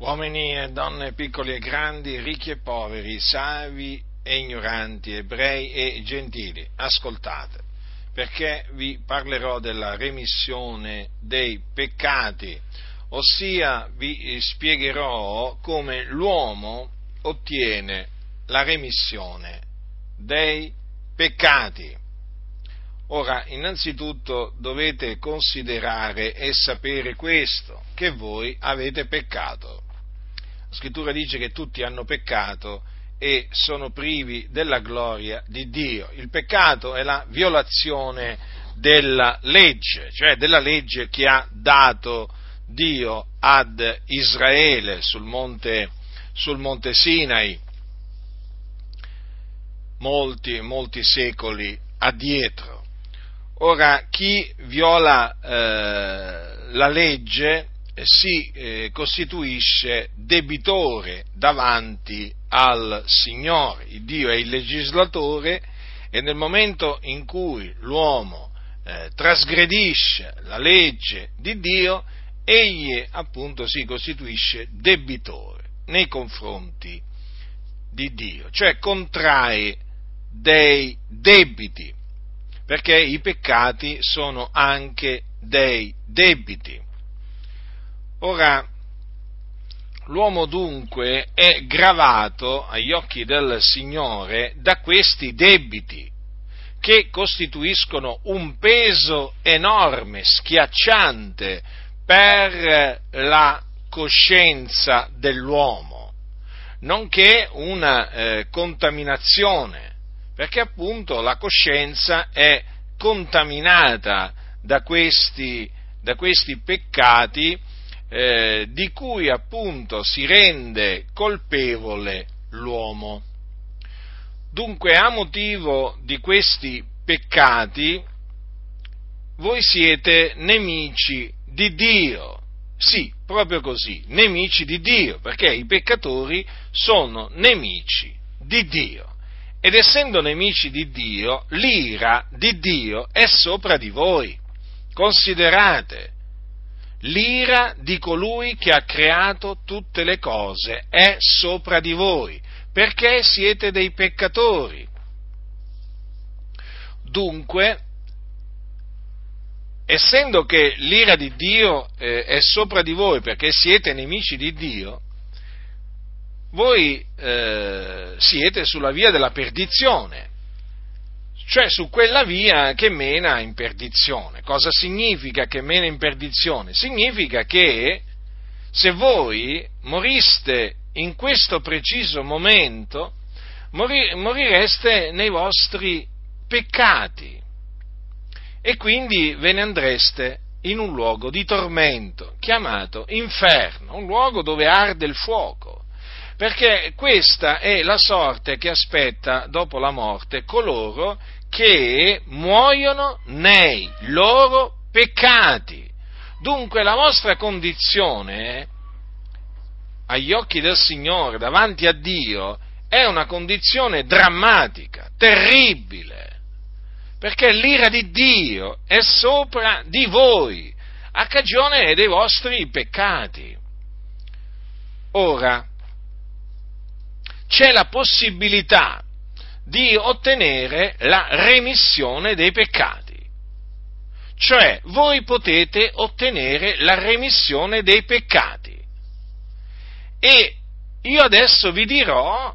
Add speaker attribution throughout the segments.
Speaker 1: uomini e donne, piccoli e grandi, ricchi e poveri, savi e ignoranti, ebrei e gentili, ascoltate, perché vi parlerò della remissione dei peccati, ossia vi spiegherò come l'uomo ottiene la remissione dei peccati. Ora, innanzitutto dovete considerare e sapere questo, che voi avete peccato. La scrittura dice che tutti hanno peccato e sono privi della gloria di Dio. Il peccato è la violazione della legge, cioè della legge che ha dato Dio ad Israele sul monte, sul monte Sinai molti, molti secoli addietro. Ora, chi viola eh, la legge si eh, costituisce debitore davanti al Signore. Il Dio è il legislatore e nel momento in cui l'uomo eh, trasgredisce la legge di Dio, egli appunto si costituisce debitore nei confronti di Dio, cioè contrae dei debiti perché i peccati sono anche dei debiti. Ora, l'uomo dunque è gravato agli occhi del Signore da questi debiti che costituiscono un peso enorme, schiacciante per la coscienza dell'uomo, nonché una eh, contaminazione perché appunto la coscienza è contaminata da questi, da questi peccati eh, di cui appunto si rende colpevole l'uomo. Dunque, a motivo di questi peccati, voi siete nemici di Dio. Sì, proprio così, nemici di Dio, perché i peccatori sono nemici di Dio. Ed essendo nemici di Dio, l'ira di Dio è sopra di voi. Considerate, l'ira di colui che ha creato tutte le cose è sopra di voi, perché siete dei peccatori. Dunque, essendo che l'ira di Dio eh, è sopra di voi perché siete nemici di Dio, voi eh, siete sulla via della perdizione, cioè su quella via che mena in perdizione. Cosa significa che mena in perdizione? Significa che se voi moriste in questo preciso momento, mori, morireste nei vostri peccati e quindi ve ne andreste in un luogo di tormento chiamato inferno, un luogo dove arde il fuoco perché questa è la sorte che aspetta dopo la morte coloro che muoiono nei loro peccati. Dunque la vostra condizione agli occhi del Signore, davanti a Dio, è una condizione drammatica, terribile, perché l'ira di Dio è sopra di voi a cagione dei vostri peccati. Ora, c'è la possibilità di ottenere la remissione dei peccati. Cioè, voi potete ottenere la remissione dei peccati. E io adesso vi dirò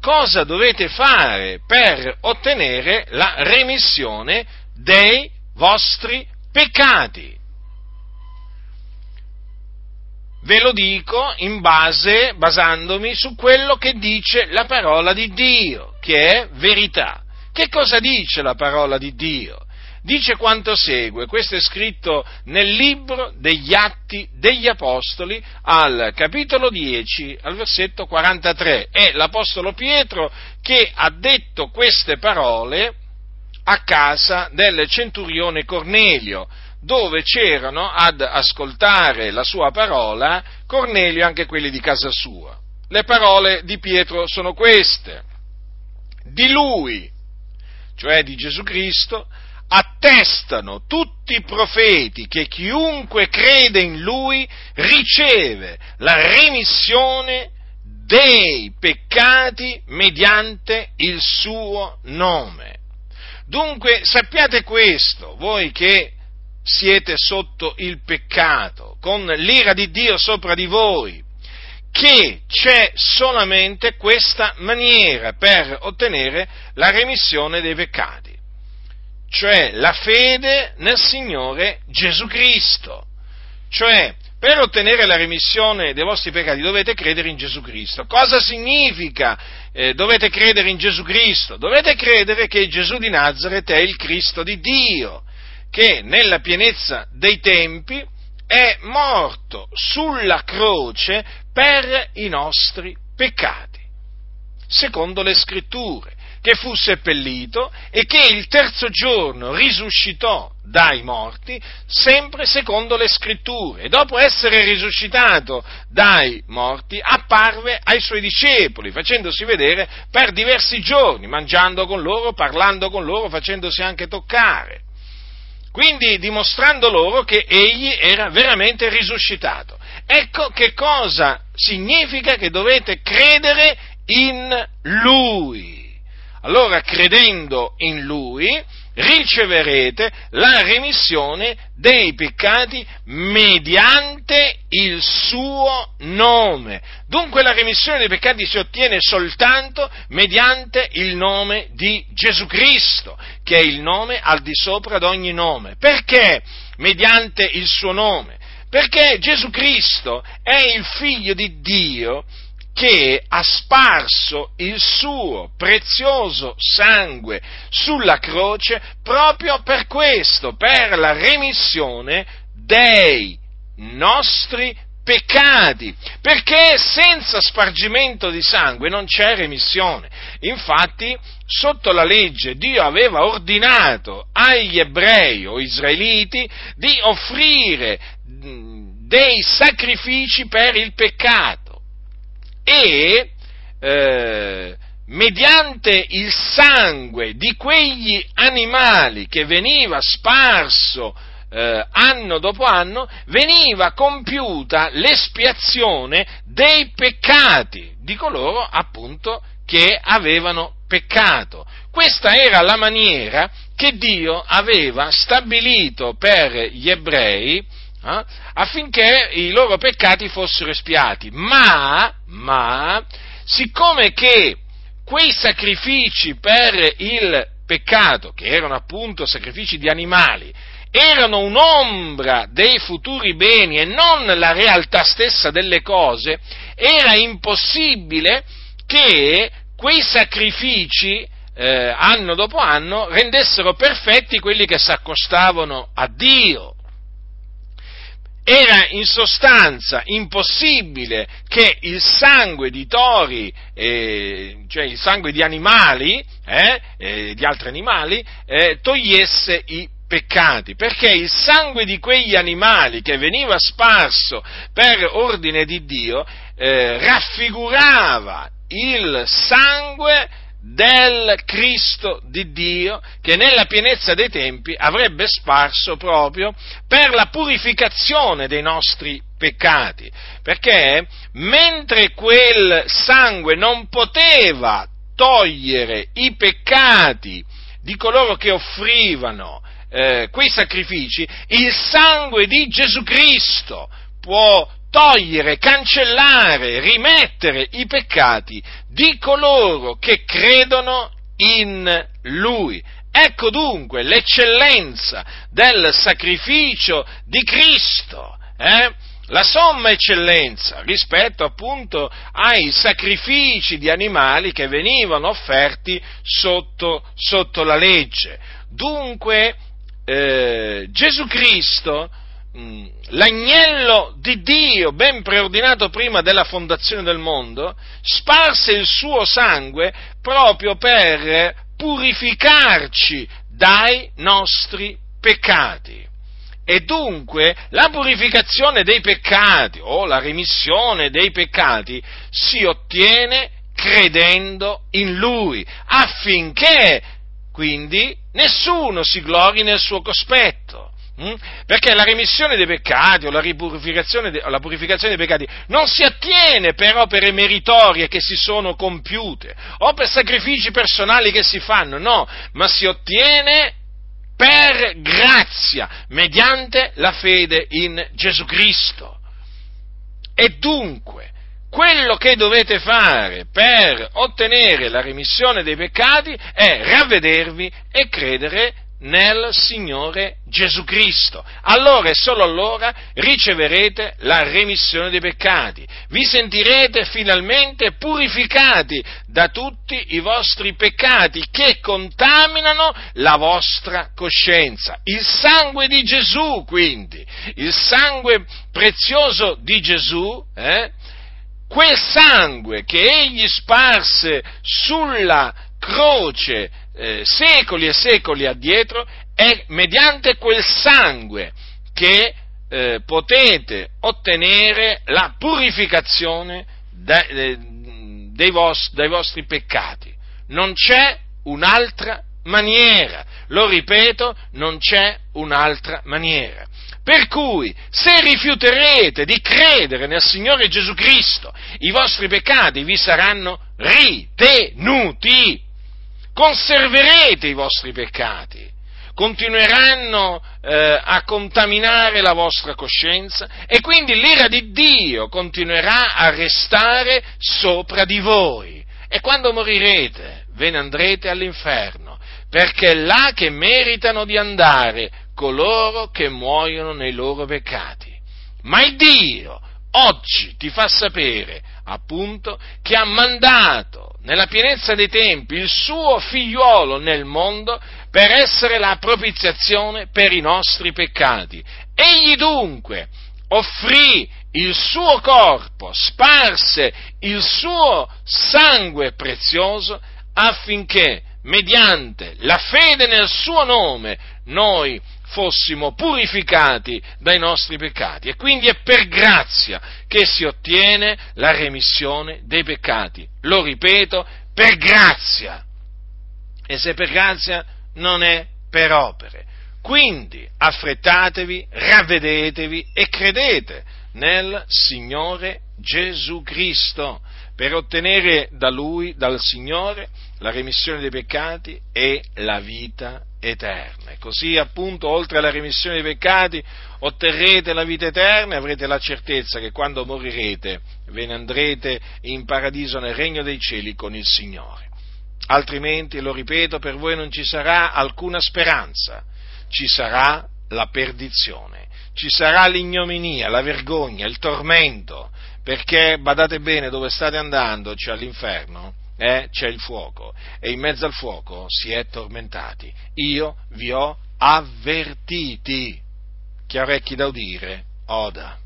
Speaker 1: cosa dovete fare per ottenere la remissione dei vostri peccati. Ve lo dico in base, basandomi su quello che dice la parola di Dio, che è verità. Che cosa dice la parola di Dio? Dice quanto segue, questo è scritto nel libro degli Atti degli Apostoli al capitolo 10, al versetto 43. È l'Apostolo Pietro che ha detto queste parole a casa del centurione Cornelio, dove c'erano ad ascoltare la sua parola Cornelio e anche quelli di casa sua. Le parole di Pietro sono queste. Di lui, cioè di Gesù Cristo, attestano tutti i profeti che chiunque crede in lui riceve la remissione dei peccati mediante il suo nome. Dunque sappiate questo, voi che siete sotto il peccato, con l'ira di Dio sopra di voi, che c'è solamente questa maniera per ottenere la remissione dei peccati, cioè la fede nel Signore Gesù Cristo. Cioè, per ottenere la remissione dei vostri peccati dovete credere in Gesù Cristo. Cosa significa eh, dovete credere in Gesù Cristo? Dovete credere che Gesù di Nazareth è il Cristo di Dio, che nella pienezza dei tempi è morto sulla croce per i nostri peccati, secondo le scritture che fu seppellito e che il terzo giorno risuscitò dai morti, sempre secondo le scritture. E dopo essere risuscitato dai morti, apparve ai suoi discepoli, facendosi vedere per diversi giorni, mangiando con loro, parlando con loro, facendosi anche toccare. Quindi dimostrando loro che egli era veramente risuscitato. Ecco che cosa significa che dovete credere in lui allora credendo in Lui riceverete la remissione dei peccati mediante il suo nome. Dunque la remissione dei peccati si ottiene soltanto mediante il nome di Gesù Cristo, che è il nome al di sopra di ogni nome. Perché mediante il suo nome? Perché Gesù Cristo è il figlio di Dio che ha sparso il suo prezioso sangue sulla croce proprio per questo, per la remissione dei nostri peccati, perché senza spargimento di sangue non c'è remissione. Infatti, sotto la legge Dio aveva ordinato agli ebrei o israeliti di offrire dei sacrifici per il peccato e eh, mediante il sangue di quegli animali che veniva sparso eh, anno dopo anno, veniva compiuta l'espiazione dei peccati di coloro appunto che avevano peccato. Questa era la maniera che Dio aveva stabilito per gli ebrei eh, affinché i loro peccati fossero espiati. Ma, ma, siccome che quei sacrifici per il peccato, che erano appunto sacrifici di animali, erano un'ombra dei futuri beni e non la realtà stessa delle cose, era impossibile che quei sacrifici eh, anno dopo anno rendessero perfetti quelli che si accostavano a Dio era in sostanza impossibile che il sangue di tori, eh, cioè il sangue di animali, eh, eh, di altri animali, eh, togliesse i peccati, perché il sangue di quegli animali che veniva sparso per ordine di Dio eh, raffigurava il sangue del Cristo di Dio che nella pienezza dei tempi avrebbe sparso proprio per la purificazione dei nostri peccati, perché mentre quel sangue non poteva togliere i peccati di coloro che offrivano eh, quei sacrifici, il sangue di Gesù Cristo può togliere, cancellare, rimettere i peccati di coloro che credono in Lui. Ecco dunque l'eccellenza del sacrificio di Cristo, eh? la somma eccellenza rispetto appunto ai sacrifici di animali che venivano offerti sotto, sotto la legge. Dunque eh, Gesù Cristo l'agnello di Dio, ben preordinato prima della fondazione del mondo, sparse il suo sangue proprio per purificarci dai nostri peccati. E dunque la purificazione dei peccati o la remissione dei peccati si ottiene credendo in Lui, affinché quindi nessuno si glori nel suo cospetto. Hm? Perché la remissione dei peccati o la purificazione dei peccati non si attiene per opere meritorie che si sono compiute o per sacrifici personali che si fanno, no, ma si ottiene per grazia, mediante la fede in Gesù Cristo. E dunque, quello che dovete fare per ottenere la remissione dei peccati è ravvedervi e credere nel Signore Gesù Cristo. Allora e solo allora riceverete la remissione dei peccati, vi sentirete finalmente purificati da tutti i vostri peccati che contaminano la vostra coscienza. Il sangue di Gesù, quindi, il sangue prezioso di Gesù, eh, quel sangue che egli sparse sulla croce eh, secoli e secoli addietro, è mediante quel sangue che eh, potete ottenere la purificazione da, eh, dei, vostri, dei vostri peccati. Non c'è un'altra maniera, lo ripeto, non c'è un'altra maniera. Per cui, se rifiuterete di credere nel Signore Gesù Cristo, i vostri peccati vi saranno ritenuti conserverete i vostri peccati, continueranno eh, a contaminare la vostra coscienza e quindi l'ira di Dio continuerà a restare sopra di voi. E quando morirete ve ne andrete all'inferno, perché è là che meritano di andare coloro che muoiono nei loro peccati. Ma il Dio oggi ti fa sapere appunto che ha mandato nella pienezza dei tempi, il suo figliuolo nel mondo per essere la propiziazione per i nostri peccati. Egli dunque offrì il suo corpo, sparse il suo sangue prezioso affinché, mediante la fede nel suo nome, noi fossimo purificati dai nostri peccati. E quindi è per grazia che si ottiene la remissione dei peccati. Lo ripeto, per grazia. E se per grazia non è per opere. Quindi affrettatevi, ravvedetevi e credete nel Signore Gesù Cristo per ottenere da Lui, dal Signore, la remissione dei peccati e la vita eterna. E così appunto, oltre alla remissione dei peccati, otterrete la vita eterna e avrete la certezza che quando morirete ve ne andrete in paradiso nel regno dei cieli con il Signore. Altrimenti, lo ripeto, per voi non ci sarà alcuna speranza, ci sarà la perdizione, ci sarà l'ignominia, la vergogna, il tormento, perché badate bene dove state andando, c'è all'inferno, eh, c'è il fuoco e in mezzo al fuoco si è tormentati. Io vi ho avvertiti. Chi ha orecchi da udire, oda.